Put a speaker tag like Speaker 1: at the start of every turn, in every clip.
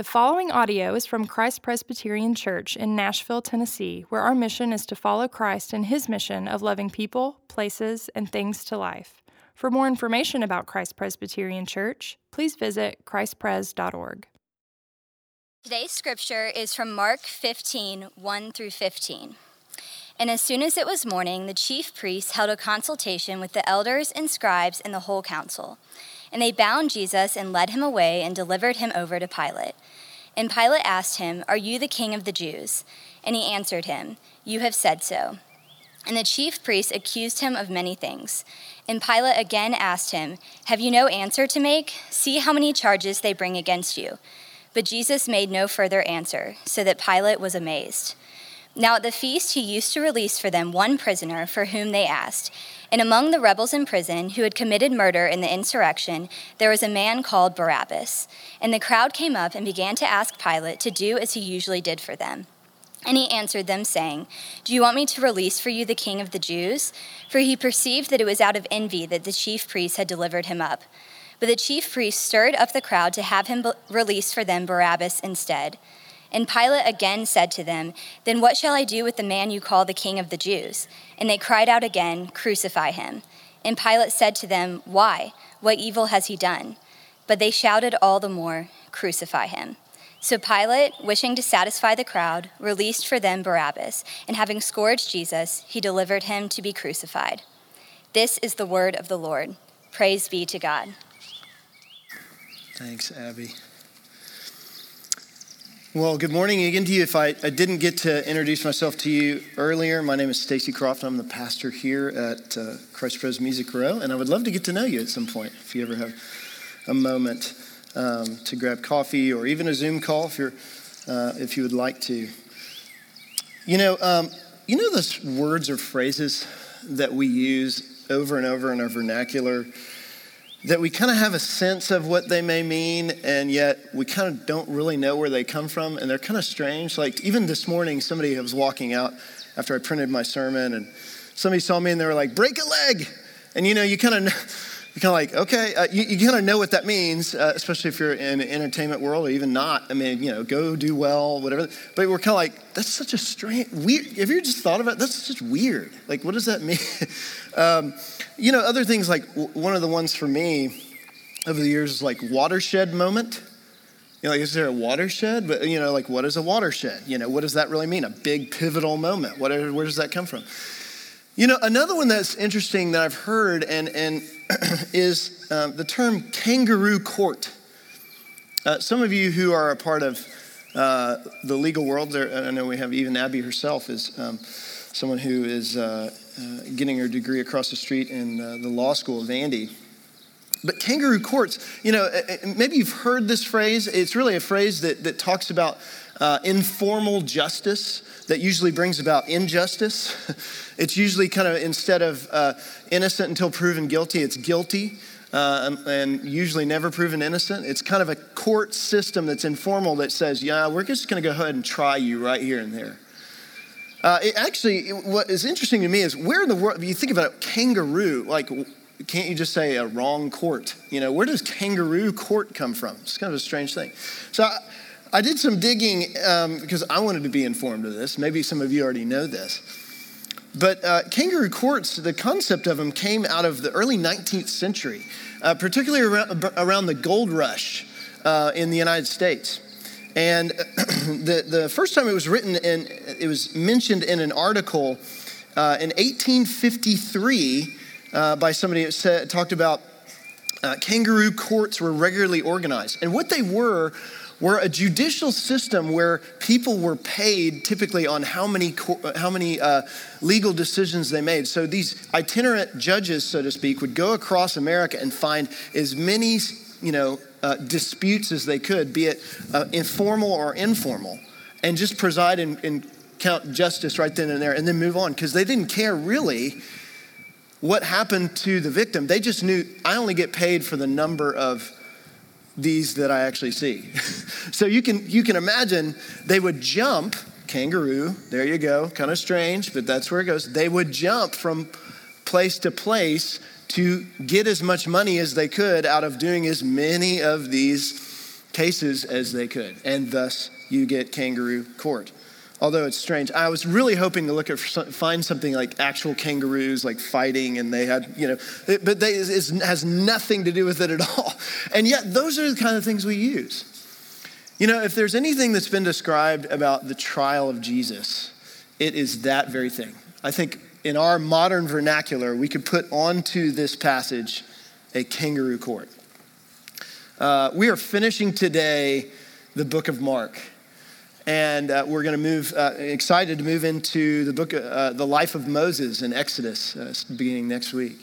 Speaker 1: The following audio is from Christ Presbyterian Church in Nashville, Tennessee, where our mission is to follow Christ in his mission of loving people, places, and things to life. For more information about Christ Presbyterian Church, please visit christpres.org.
Speaker 2: Today's scripture is from Mark 15 1 through 15. And as soon as it was morning, the chief priests held a consultation with the elders and scribes and the whole council. And they bound Jesus and led him away and delivered him over to Pilate. And Pilate asked him, Are you the king of the Jews? And he answered him, You have said so. And the chief priests accused him of many things. And Pilate again asked him, Have you no answer to make? See how many charges they bring against you. But Jesus made no further answer, so that Pilate was amazed. Now at the feast, he used to release for them one prisoner for whom they asked. And among the rebels in prison who had committed murder in the insurrection, there was a man called Barabbas. And the crowd came up and began to ask Pilate to do as he usually did for them. And he answered them, saying, Do you want me to release for you the king of the Jews? For he perceived that it was out of envy that the chief priests had delivered him up. But the chief priests stirred up the crowd to have him release for them Barabbas instead. And Pilate again said to them, Then what shall I do with the man you call the king of the Jews? And they cried out again, Crucify him. And Pilate said to them, Why? What evil has he done? But they shouted all the more, Crucify him. So Pilate, wishing to satisfy the crowd, released for them Barabbas, and having scourged Jesus, he delivered him to be crucified. This is the word of the Lord. Praise be to God.
Speaker 3: Thanks, Abby. Well, good morning again to you. If I, I didn't get to introduce myself to you earlier, my name is Stacy Croft. I'm the pastor here at uh, Christ Pres Music Row, and I would love to get to know you at some point if you ever have a moment um, to grab coffee or even a Zoom call if you're uh, if you would like to. You know, um, you know those words or phrases that we use over and over in our vernacular that we kind of have a sense of what they may mean, and yet we kind of don't really know where they come from, and they're kind of strange. Like even this morning, somebody was walking out after I printed my sermon, and somebody saw me and they were like, "Break a leg," and you know, you kind of. Kind of like, okay, uh, you, you kind of know what that means, uh, especially if you're in the entertainment world or even not. I mean, you know, go do well, whatever. But we're kind of like, that's such a strange, weird. Have you just thought about? That's just weird. Like, what does that mean? um, you know, other things like one of the ones for me over the years is like watershed moment. You know, like, is there a watershed? But, you know, like, what is a watershed? You know, what does that really mean? A big pivotal moment. What, where does that come from? You know, another one that's interesting that I've heard and, and is uh, the term kangaroo court. Uh, some of you who are a part of uh, the legal world, there, I know we have even Abby herself is um, someone who is uh, uh, getting her degree across the street in uh, the law school of Andy. But kangaroo courts, you know, maybe you've heard this phrase. It's really a phrase that, that talks about uh, informal justice that usually brings about injustice. it's usually kind of instead of uh, innocent until proven guilty, it's guilty. Uh, and usually never proven innocent. It's kind of a court system that's informal that says, yeah, we're just going to go ahead and try you right here and there. Uh, it actually, it, what is interesting to me is where in the world, you think about it, kangaroo, like, can't you just say a wrong court? You know, where does kangaroo court come from? It's kind of a strange thing. So I, I did some digging um, because I wanted to be informed of this. Maybe some of you already know this. But uh, kangaroo courts, the concept of them came out of the early 19th century, uh, particularly around, around, the gold rush uh, in the United States. And the, the first time it was written, and it was mentioned in an article uh, in 1853 uh, by somebody that said, talked about uh, kangaroo courts were regularly organized. And what they were were a judicial system where people were paid typically on how many, how many uh, legal decisions they made. So these itinerant judges, so to speak, would go across America and find as many you know, uh, disputes as they could, be it uh, informal or informal, and just preside and, and count justice right then and there and then move on because they didn't care really what happened to the victim. They just knew I only get paid for the number of these that I actually see. so you can you can imagine they would jump kangaroo, there you go, kind of strange, but that's where it goes. They would jump from place to place to get as much money as they could out of doing as many of these cases as they could. And thus, you get kangaroo court. Although it's strange, I was really hoping to look at find something like actual kangaroos, like fighting, and they had, you know, it, but they, it has nothing to do with it at all. And yet, those are the kind of things we use. You know, if there's anything that's been described about the trial of Jesus, it is that very thing. I think in our modern vernacular, we could put onto this passage a kangaroo court. Uh, we are finishing today the book of Mark. And uh, we're going to move, uh, excited to move into the book, uh, the life of Moses in Exodus, uh, beginning next week.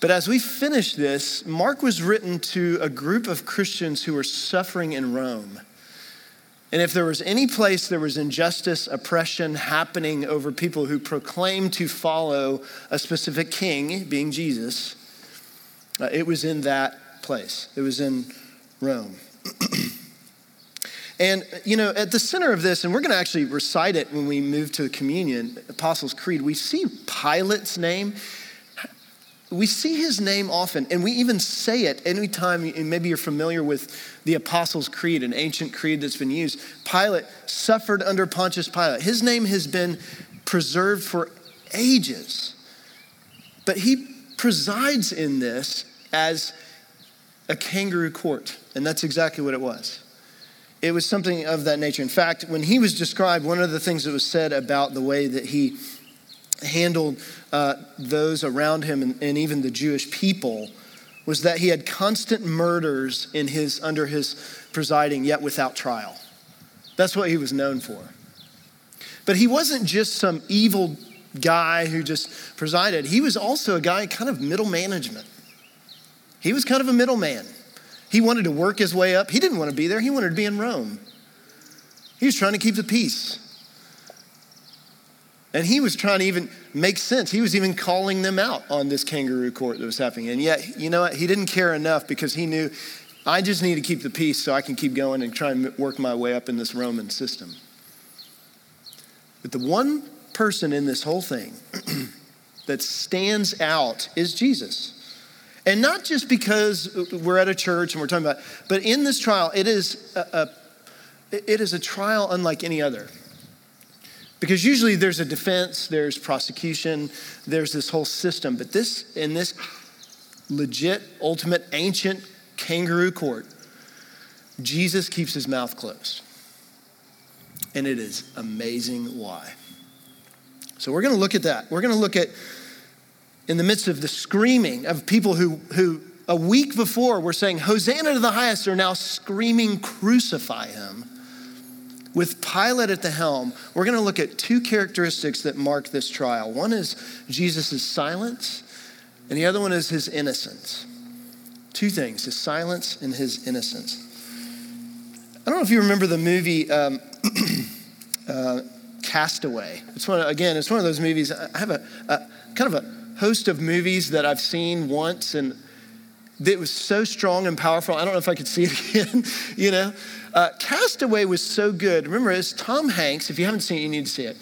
Speaker 3: But as we finish this, Mark was written to a group of Christians who were suffering in Rome. And if there was any place there was injustice, oppression happening over people who proclaimed to follow a specific king, being Jesus, uh, it was in that place. It was in Rome. and, you know, at the center of this, and we're going to actually recite it when we move to communion, Apostles' Creed, we see Pilate's name we see his name often, and we even say it anytime, maybe you're familiar with the Apostles' Creed, an ancient creed that's been used. Pilate suffered under Pontius Pilate. His name has been preserved for ages. But he presides in this as a kangaroo court, and that's exactly what it was. It was something of that nature. In fact, when he was described, one of the things that was said about the way that he handled uh, those around him and, and even the Jewish people was that he had constant murders in his, under his presiding, yet without trial. That's what he was known for. But he wasn't just some evil guy who just presided, he was also a guy kind of middle management. He was kind of a middleman. He wanted to work his way up. He didn't want to be there, he wanted to be in Rome. He was trying to keep the peace. And he was trying to even make sense. He was even calling them out on this kangaroo court that was happening. And yet, you know what? He didn't care enough because he knew I just need to keep the peace so I can keep going and try and work my way up in this Roman system. But the one person in this whole thing that stands out is Jesus. And not just because we're at a church and we're talking about, but in this trial, it is a, a it is a trial unlike any other. Because usually there's a defense, there's prosecution, there's this whole system. But this, in this legit, ultimate, ancient kangaroo court, Jesus keeps his mouth closed. And it is amazing why. So we're going to look at that. We're going to look at, in the midst of the screaming of people who, who a week before were saying, Hosanna to the highest, are now screaming, crucify him with Pilate at the helm, we're going to look at two characteristics that mark this trial. One is Jesus' silence, and the other one is his innocence. Two things his silence and his innocence. I don't know if you remember the movie um, uh, Castaway. It's one, again, it's one of those movies. I have a, a kind of a host of movies that I've seen once and it was so strong and powerful. I don't know if I could see it again, you know. Uh, Castaway was so good. Remember, it's Tom Hanks. If you haven't seen it, you need to see it.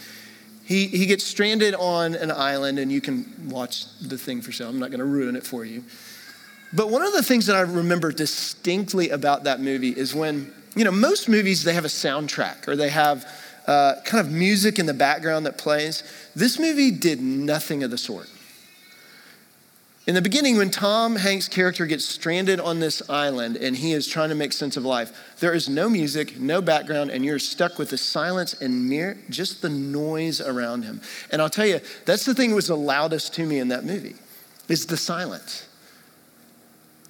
Speaker 3: He, he gets stranded on an island, and you can watch the thing for yourself. I'm not going to ruin it for you. But one of the things that I remember distinctly about that movie is when, you know, most movies, they have a soundtrack or they have uh, kind of music in the background that plays. This movie did nothing of the sort. In the beginning, when Tom Hanks' character gets stranded on this island and he is trying to make sense of life, there is no music, no background, and you're stuck with the silence and mere, just the noise around him. And I'll tell you, that's the thing that was the loudest to me in that movie, is the silence.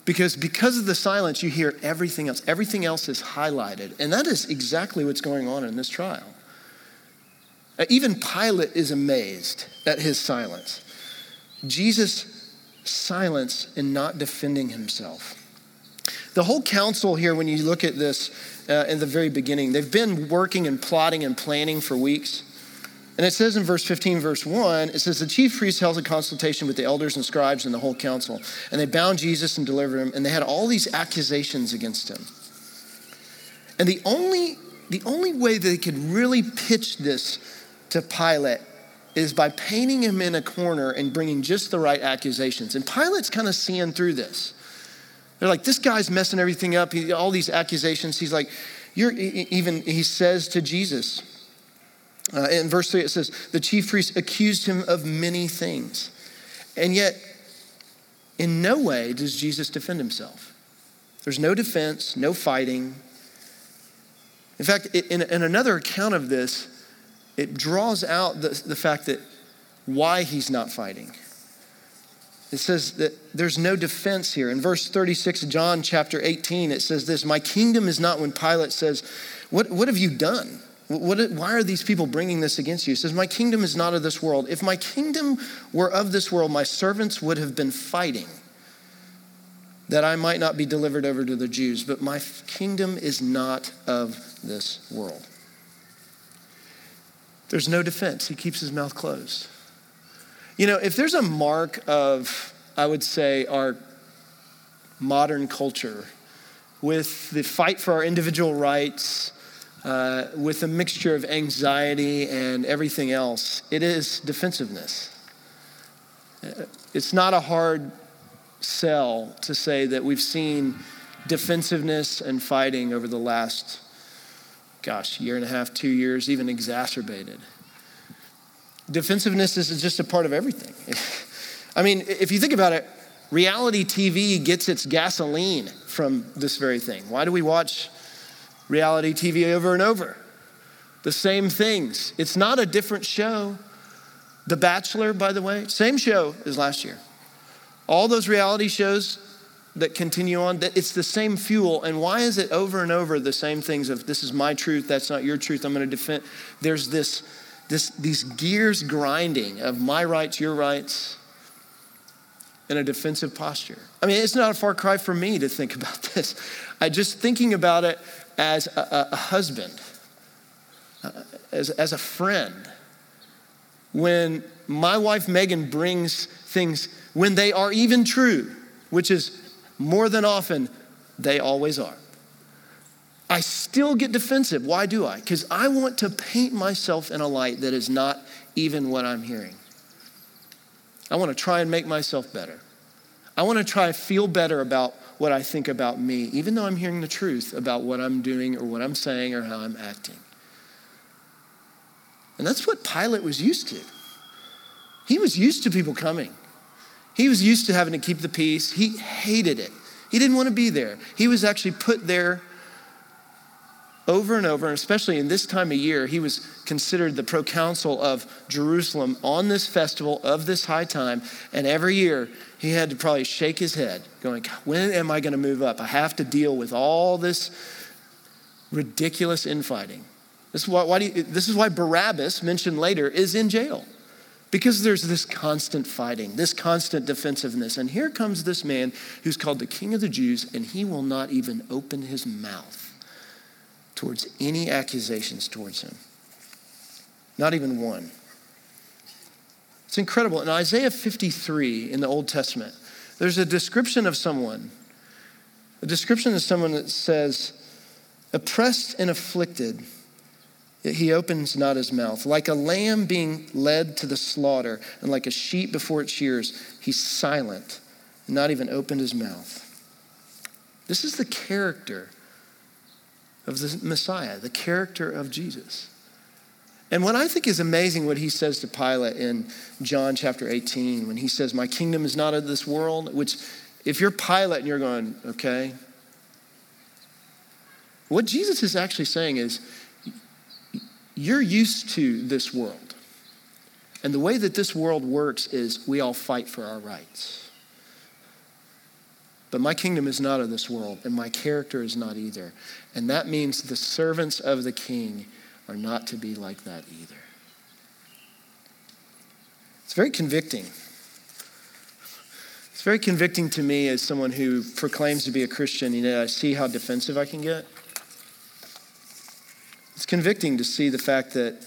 Speaker 3: Because because of the silence, you hear everything else. Everything else is highlighted. And that is exactly what's going on in this trial. Uh, even Pilate is amazed at his silence. Jesus silence and not defending himself. The whole council here, when you look at this uh, in the very beginning, they've been working and plotting and planning for weeks. And it says in verse 15, verse 1, it says, The chief priests held a consultation with the elders and scribes and the whole council, and they bound Jesus and delivered him, and they had all these accusations against him. And the only, the only way that they could really pitch this to Pilate is by painting him in a corner and bringing just the right accusations. And Pilate's kind of seeing through this. They're like, this guy's messing everything up. He, all these accusations. He's like, you're even, he says to Jesus, uh, in verse 3, it says, the chief priest accused him of many things. And yet, in no way does Jesus defend himself. There's no defense, no fighting. In fact, in, in another account of this, it draws out the, the fact that why he's not fighting. It says that there's no defense here. In verse 36 John chapter 18, it says this My kingdom is not when Pilate says, What, what have you done? What, why are these people bringing this against you? It says, My kingdom is not of this world. If my kingdom were of this world, my servants would have been fighting that I might not be delivered over to the Jews. But my kingdom is not of this world. There's no defense. He keeps his mouth closed. You know, if there's a mark of, I would say, our modern culture with the fight for our individual rights, uh, with a mixture of anxiety and everything else, it is defensiveness. It's not a hard sell to say that we've seen defensiveness and fighting over the last, gosh, year and a half, two years, even exacerbated. Defensiveness is just a part of everything. I mean, if you think about it, reality TV gets its gasoline from this very thing. Why do we watch reality TV over and over. The same things. It's not a different show. The Bachelor, by the way, same show as last year. All those reality shows that continue on, that it's the same fuel. And why is it over and over the same things of this is my truth, that's not your truth, I'm going to defend? There's this, this, these gears grinding of my rights, your rights, in a defensive posture. I mean, it's not a far cry for me to think about this. I just thinking about it as a, a husband, uh, as, as a friend. When my wife Megan brings things, when they are even true, which is more than often, they always are. I still get defensive. Why do I? Because I want to paint myself in a light that is not even what I'm hearing. I want to try and make myself better. I want to try feel better about what I think about me, even though I'm hearing the truth about what I'm doing or what I'm saying or how I'm acting. And that's what Pilate was used to. He was used to people coming. He was used to having to keep the peace. He hated it. He didn't want to be there. He was actually put there over and over, and especially in this time of year, he was considered the proconsul of Jerusalem on this festival of this high time. And every year, he had to probably shake his head, going, When am I going to move up? I have to deal with all this ridiculous infighting. This is why, why you, this is why Barabbas, mentioned later, is in jail. Because there's this constant fighting, this constant defensiveness. And here comes this man who's called the King of the Jews, and he will not even open his mouth towards any accusations towards him. Not even one. It's incredible. In Isaiah 53 in the Old Testament, there's a description of someone, a description of someone that says, oppressed and afflicted, he opens not his mouth. Like a lamb being led to the slaughter, and like a sheep before its shears, he's silent, not even opened his mouth. This is the character of the Messiah, the character of Jesus. And what I think is amazing what he says to Pilate in John chapter 18 when he says, My kingdom is not of this world, which if you're Pilate and you're going, okay, what Jesus is actually saying is, you're used to this world. And the way that this world works is we all fight for our rights. But my kingdom is not of this world, and my character is not either. And that means the servants of the king are not to be like that either. It's very convicting. It's very convicting to me as someone who proclaims to be a Christian. You know, I see how defensive I can get. Convicting to see the fact that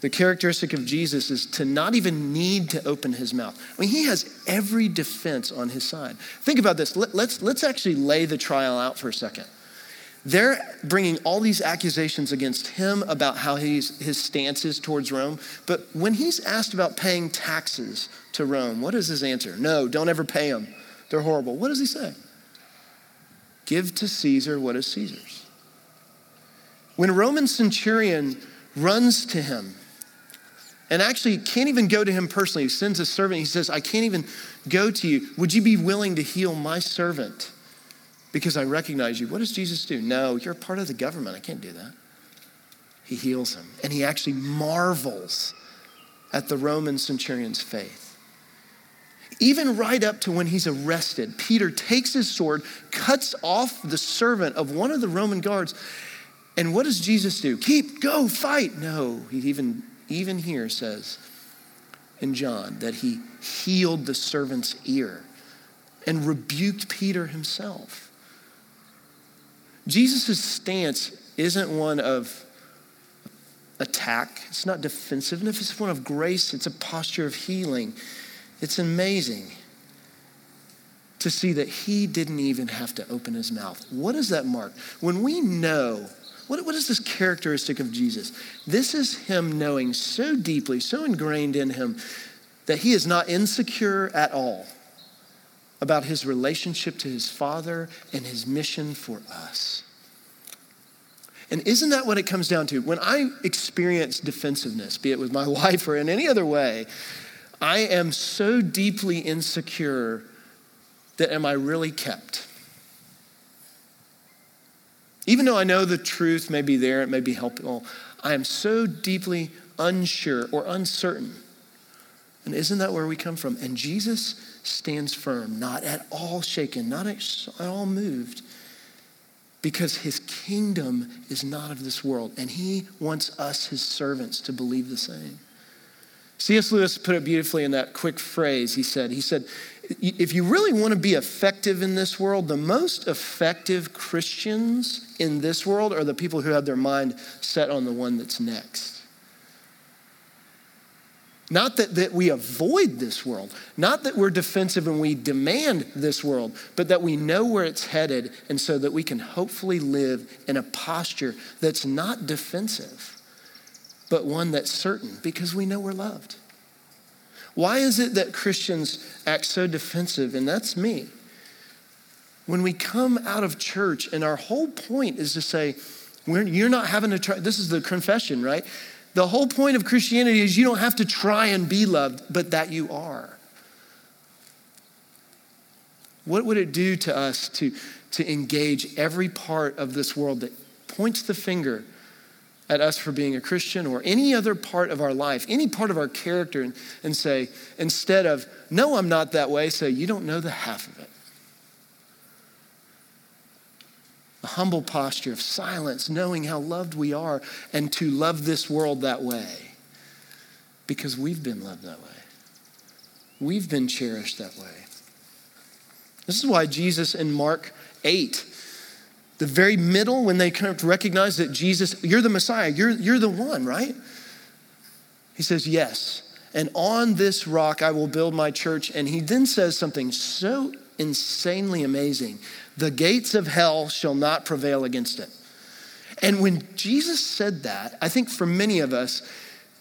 Speaker 3: the characteristic of Jesus is to not even need to open his mouth. I mean, he has every defense on his side. Think about this. Let, let's, let's actually lay the trial out for a second. They're bringing all these accusations against him about how he's, his stance is towards Rome. But when he's asked about paying taxes to Rome, what is his answer? No, don't ever pay them. They're horrible. What does he say? Give to Caesar what is Caesar's. When a Roman centurion runs to him and actually can't even go to him personally, he sends a servant, he says, I can't even go to you. Would you be willing to heal my servant? Because I recognize you. What does Jesus do? No, you're part of the government. I can't do that. He heals him. And he actually marvels at the Roman centurion's faith. Even right up to when he's arrested, Peter takes his sword, cuts off the servant of one of the Roman guards. And what does Jesus do? Keep, go, fight. No, he even, even here says in John that he healed the servant's ear and rebuked Peter himself. Jesus' stance isn't one of attack, it's not defensiveness, it's one of grace, it's a posture of healing. It's amazing to see that he didn't even have to open his mouth. What does that mark? When we know, what, what is this characteristic of Jesus? This is him knowing so deeply, so ingrained in him, that he is not insecure at all about his relationship to his Father and his mission for us. And isn't that what it comes down to? When I experience defensiveness, be it with my wife or in any other way, I am so deeply insecure that am I really kept? Even though I know the truth may be there, it may be helpful, I am so deeply unsure or uncertain. And isn't that where we come from? And Jesus stands firm, not at all shaken, not at all moved, because his kingdom is not of this world. And he wants us, his servants, to believe the same. C.S. Lewis put it beautifully in that quick phrase. He said, he said, if you really want to be effective in this world, the most effective Christians in this world are the people who have their mind set on the one that's next. Not that, that we avoid this world, not that we're defensive and we demand this world, but that we know where it's headed, and so that we can hopefully live in a posture that's not defensive but one that's certain because we know we're loved. Why is it that Christians act so defensive? And that's me. When we come out of church, and our whole point is to say, you're not having to try, this is the confession, right? The whole point of Christianity is you don't have to try and be loved, but that you are. What would it do to us to, to engage every part of this world that points the finger at us for being a Christian or any other part of our life, any part of our character, and, and say, instead of, no, I'm not that way, say, you don't know the half of it. A humble posture of silence, knowing how loved we are, and to love this world that way because we've been loved that way. We've been cherished that way. This is why Jesus in Mark 8 the very middle, when they kind of recognize that Jesus, you're the Messiah, you're, you're the one, right? He says, Yes. And on this rock I will build my church. And he then says something so insanely amazing the gates of hell shall not prevail against it. And when Jesus said that, I think for many of us,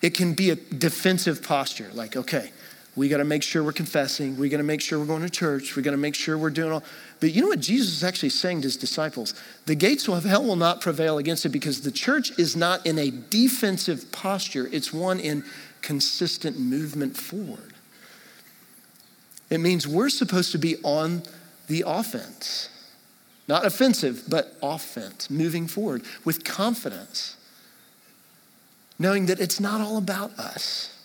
Speaker 3: it can be a defensive posture like, okay, we got to make sure we're confessing. We got to make sure we're going to church. We got to make sure we're doing all. But you know what Jesus is actually saying to his disciples? The gates of hell will not prevail against it because the church is not in a defensive posture, it's one in consistent movement forward. It means we're supposed to be on the offense, not offensive, but offense, moving forward with confidence, knowing that it's not all about us.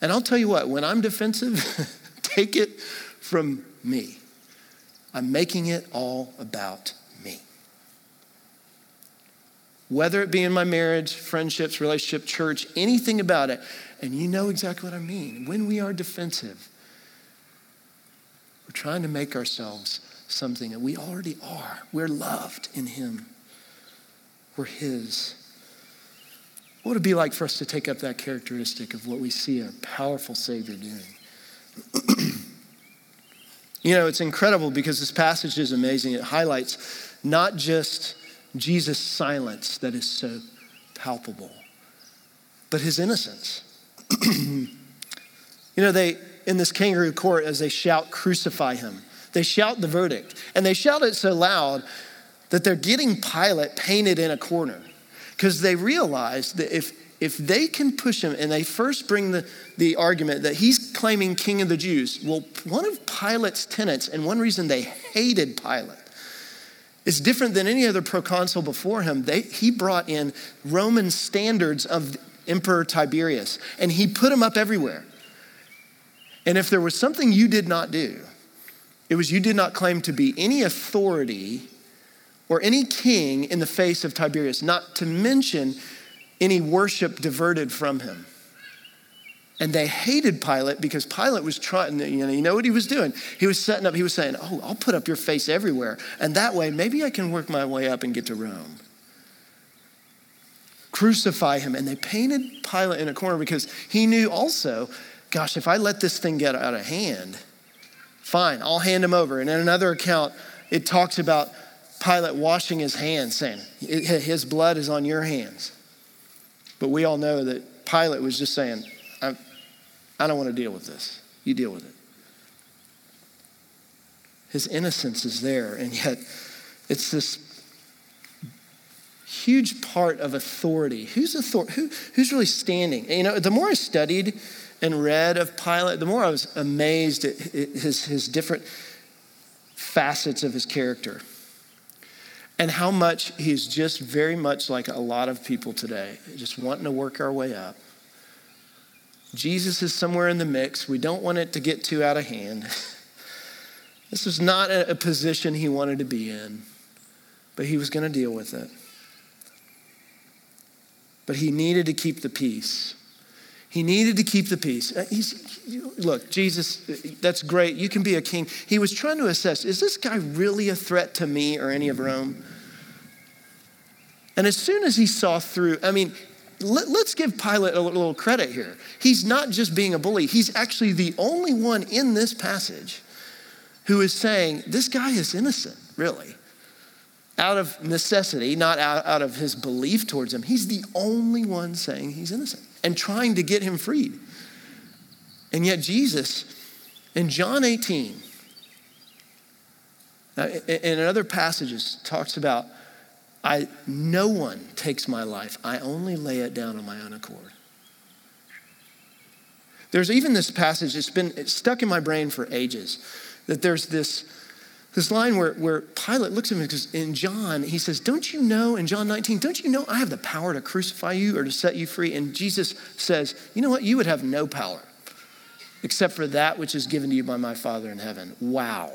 Speaker 3: And I'll tell you what, when I'm defensive, take it from me. I'm making it all about me. Whether it be in my marriage, friendships, relationship, church, anything about it, and you know exactly what I mean. When we are defensive, we're trying to make ourselves something that we already are. We're loved in Him, we're His. What would it be like for us to take up that characteristic of what we see a powerful Savior doing? You know, it's incredible because this passage is amazing. It highlights not just Jesus' silence that is so palpable, but his innocence. you know, they, in this kangaroo court, as they shout, crucify him, They shout the verdict. And they shout it so loud that they're getting Pilate painted in a corner because they realize that if, if they can push him and they first bring the, the argument that he's claiming king of the Jews, well, one of Pilate's tenets, and one reason they hated Pilate, is different than any other proconsul before him. They, he brought in Roman standards of Emperor Tiberius, and he put them up everywhere. And if there was something you did not do, it was you did not claim to be any authority or any king in the face of Tiberius, not to mention any worship diverted from him. And they hated Pilate because Pilate was trying, you know, you know what he was doing? He was setting up, he was saying, Oh, I'll put up your face everywhere. And that way, maybe I can work my way up and get to Rome. Crucify him. And they painted Pilate in a corner because he knew also, gosh, if I let this thing get out of hand, fine, I'll hand him over. And in another account, it talks about Pilate washing his hands, saying, His blood is on your hands. But we all know that Pilate was just saying, I, I don't want to deal with this. You deal with it. His innocence is there, and yet it's this huge part of authority. Who's author- who, who's really standing? You know, the more I studied and read of Pilate, the more I was amazed at his, his different facets of his character and how much he's just very much like a lot of people today, just wanting to work our way up. Jesus is somewhere in the mix. We don't want it to get too out of hand. this was not a position he wanted to be in, but he was going to deal with it. But he needed to keep the peace. He needed to keep the peace. Uh, he's, look, Jesus, that's great. You can be a king. He was trying to assess is this guy really a threat to me or any of Rome? And as soon as he saw through, I mean, let, us give Pilate a little credit here. He's not just being a bully, he's actually the only one in this passage who is saying, This guy is innocent, really. Out of necessity, not out, out of his belief towards him. He's the only one saying he's innocent and trying to get him freed. And yet, Jesus, in John 18, uh, in other passages, talks about, I, no one takes my life. I only lay it down on my own accord. There's even this passage, it's been it's stuck in my brain for ages, that there's this this line where, where Pilate looks at him because in John, he says, Don't you know, in John 19, don't you know I have the power to crucify you or to set you free? And Jesus says, You know what? You would have no power except for that which is given to you by my Father in heaven. Wow.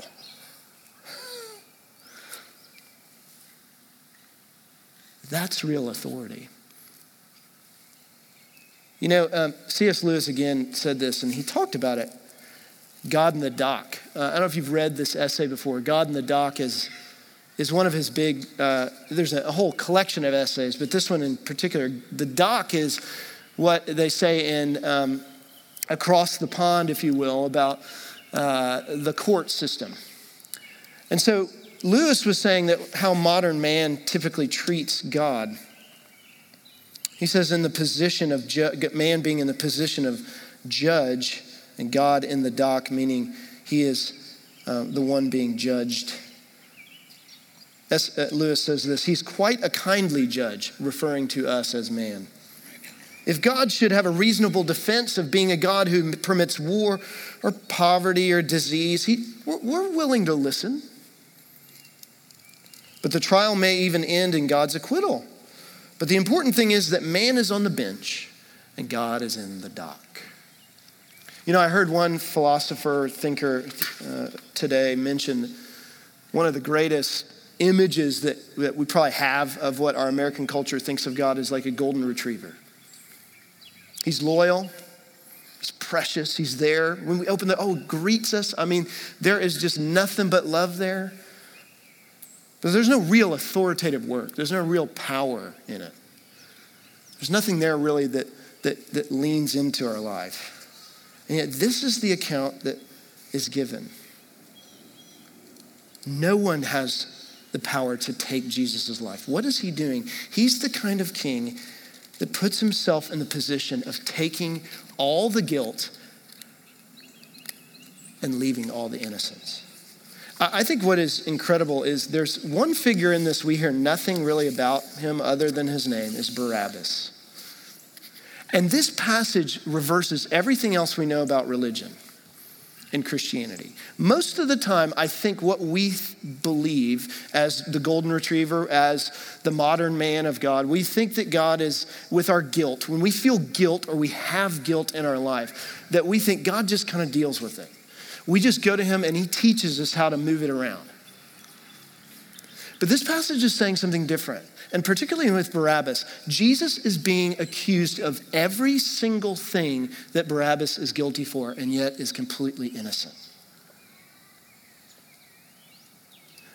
Speaker 3: That's real authority. You know, um, C.S. Lewis again said this, and he talked about it God in the Dock. Uh, I don't know if you've read this essay before. God in the Dock is, is one of his big, uh, there's a, whole collection of essays, but this one in particular, the dock is what they say in um, Across the Pond, if you will, about uh, the court system. And so Lewis was saying that how modern man typically treats God. He says, in the position of ju- man being in the position of judge, and God in the dock, meaning he is uh, the one being judged. As, uh, Lewis says this He's quite a kindly judge, referring to us as man. If God should have a reasonable defense of being a God who permits war or poverty or disease, he, we're willing to listen. But the trial may even end in God's acquittal. But the important thing is that man is on the bench and God is in the dock. You know, I heard one philosopher, thinker uh, today mention one of the greatest images that, that we probably have of what our American culture thinks of God is like a golden retriever. He's loyal, he's precious, he's there. When we open the, oh, greets us. I mean, there is just nothing but love there. But there's no real authoritative work, there's no real power in it. There's nothing there really that, that, that leans into our life. And yet, this is the account that is given. No one has the power to take Jesus' life. What is he doing? He's the kind of king that puts himself in the position of taking all the guilt and leaving all the innocence. I think what is incredible is there's one figure in this we hear nothing really about him other than his name is Barabbas. And this passage reverses everything else we know about religion and Christianity. Most of the time, I think what we believe as the golden retriever, as the modern man of God, we think that God is with our guilt. When we feel guilt or we have guilt in our life, that we think God just kind of deals with it. We just go to him and he teaches us how to move it around. But this passage is saying something different. And particularly with Barabbas, Jesus is being accused of every single thing that Barabbas is guilty for and yet is completely innocent.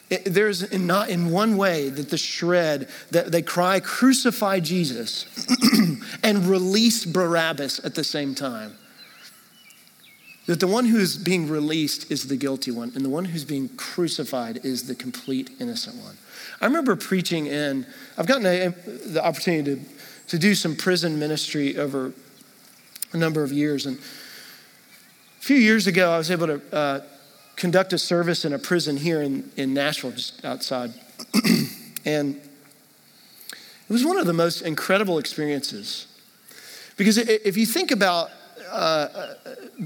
Speaker 3: It, there's not in one way that the shred that they cry crucify Jesus and release Barabbas at the same time that the one who is being released is the guilty one, and the one who's being crucified is the complete innocent one. I remember preaching in, I've gotten a, the opportunity to, to do some prison ministry over a number of years. And a few years ago, I was able to uh, conduct a service in a prison here in, in Nashville, just outside. and it was one of the most incredible experiences. Because if you think about uh,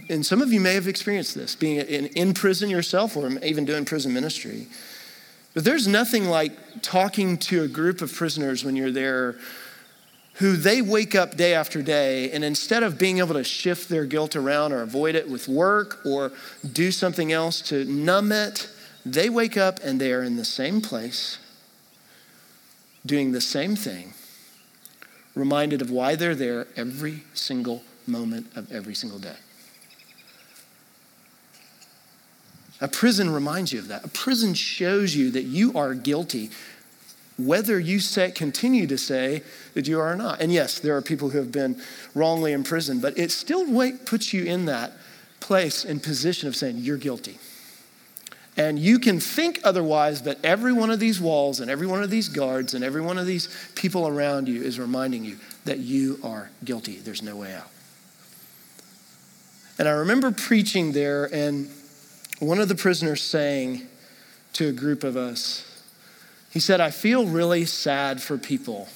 Speaker 3: and some of you may have experienced this, being in, in prison yourself or even doing prison ministry. But there's nothing like talking to a group of prisoners when you're there who they wake up day after day, and instead of being able to shift their guilt around or avoid it with work or do something else to numb it, they wake up and they are in the same place, doing the same thing, reminded of why they're there every single moment of every single day. A prison reminds you of that. A prison shows you that you are guilty, whether you say, continue to say that you are not. And yes, there are people who have been wrongly imprisoned, but it still puts you in that place and position of saying, you're guilty. And you can think otherwise, but every one of these walls and every one of these guards and every one of these people around you is reminding you that you are guilty. There's no way out. And I remember preaching there, and one of the prisoners saying to a group of us, he said, I feel really sad for people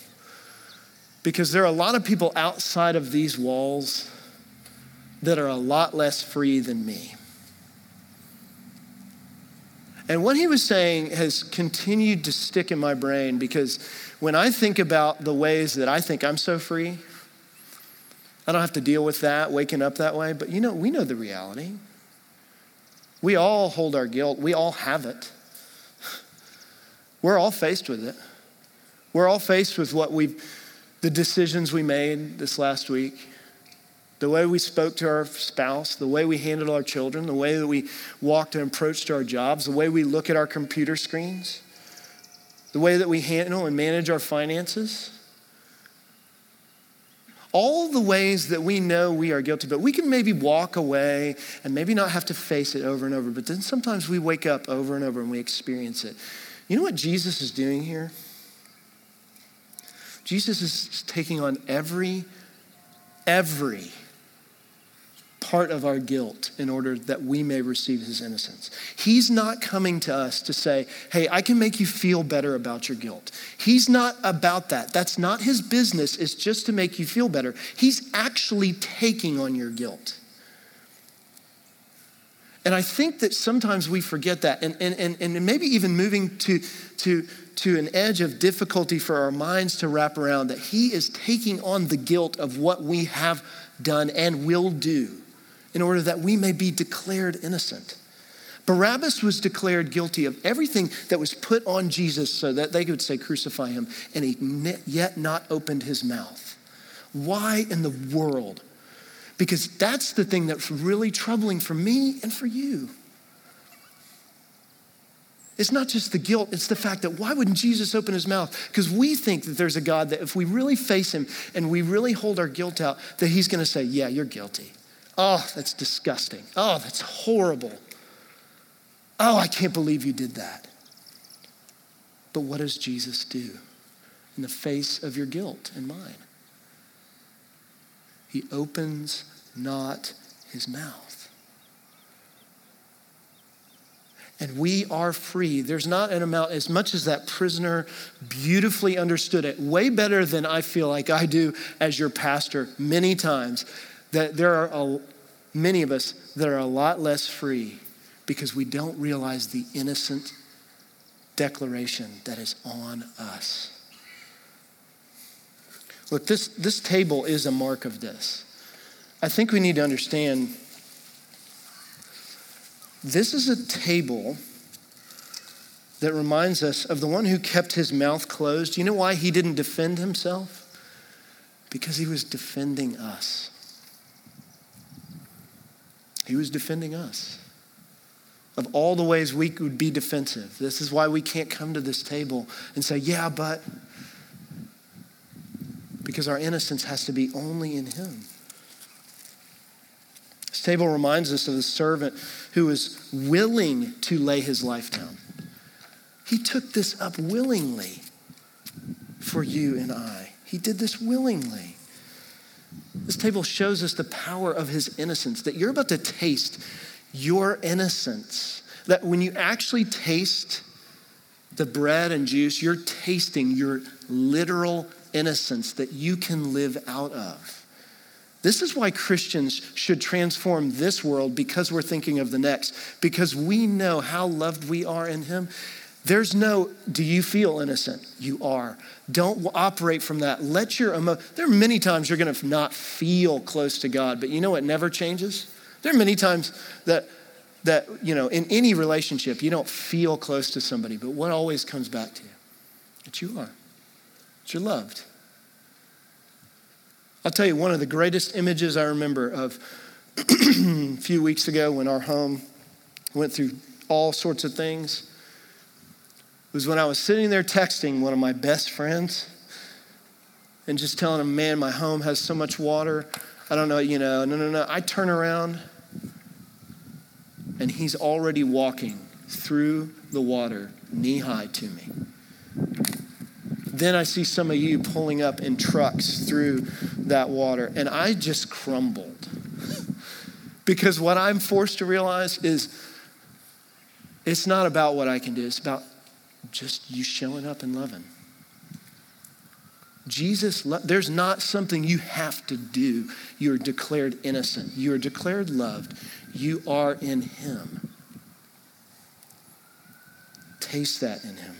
Speaker 3: because there are a lot of people outside of these walls that are a lot less free than me. And what he was saying has continued to stick in my brain because when I think about the ways that I think I'm so free, I don't have to deal with that, waking up that way. But you know, we know the reality. We all hold our guilt, we all have it. We're all faced with it. We're all faced with what we've, the decisions we made this last week, the way we spoke to our spouse, the way we handled our children, the way that we walked and approached our jobs, the way we look at our computer screens, the way that we handle and manage our finances all the ways that we know we are guilty, but we can maybe walk away and maybe not have to face it over and over. But then sometimes we wake up over and over and we experience it. You know what Jesus is doing here? Jesus is taking on every, every part of our guilt in order that we may receive his innocence. He's not coming to us to say, hey, I can make you feel better about your guilt. He's not about that. That's not his business, it's just to make you feel better. He's actually taking on your guilt. And I think that sometimes we forget that, and, and, and, and maybe even moving to, to, to an edge of difficulty for our minds to wrap around that He is taking on the guilt of what we have done and will do in order that we may be declared innocent. Barabbas was declared guilty of everything that was put on Jesus so that they could say, Crucify him, and he yet not opened his mouth. Why in the world? Because that's the thing that's really troubling for me and for you. It's not just the guilt, it's the fact that why wouldn't Jesus open his mouth? Because we think that there's a God that if we really face him and we really hold our guilt out, that he's going to say, Yeah, you're guilty. Oh, that's disgusting. Oh, that's horrible. Oh, I can't believe you did that. But what does Jesus do in the face of your guilt and mine? He opens not his mouth. and we are free. There's not an amount, as much as that prisoner beautifully understood it, way better than I feel like I do as your pastor many times, that there are a, many of us that are a lot less free because we don't realize the innocent declaration that is on us. Look, this, this table is a mark of this. I think we need to understand this is a table that reminds us of the one who kept his mouth closed. You know why he didn't defend himself? Because he was defending us. He was defending us. Of all the ways we could be defensive, this is why we can't come to this table and say, yeah, but, because our innocence has to be only in him. This table reminds us of the servant who was willing to lay his life down. He took this up willingly for you and I. He did this willingly. This table shows us the power of his innocence, that you're about to taste your innocence. That when you actually taste the bread and juice, you're tasting your literal innocence that you can live out of. This is why Christians should transform this world because we're thinking of the next, because we know how loved we are in Him. There's no, do you feel innocent? You are. Don't operate from that. Let your there are many times you're going to not feel close to God, but you know what never changes? There are many times that that you know in any relationship you don't feel close to somebody, but what always comes back to you? That you are. That you're loved. I'll tell you one of the greatest images I remember of a few weeks ago when our home went through all sorts of things was when I was sitting there texting one of my best friends and just telling him, man, my home has so much water. I don't know, you know, no, no, no. I turn around and he's already walking through the water knee high to me. Then I see some of you pulling up in trucks through that water, and I just crumbled. because what I'm forced to realize is it's not about what I can do, it's about just you showing up and loving. Jesus, there's not something you have to do. You're declared innocent. You're declared loved. You are in Him. Taste that in Him.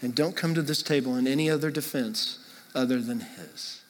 Speaker 3: And don't come to this table in any other defense other than His.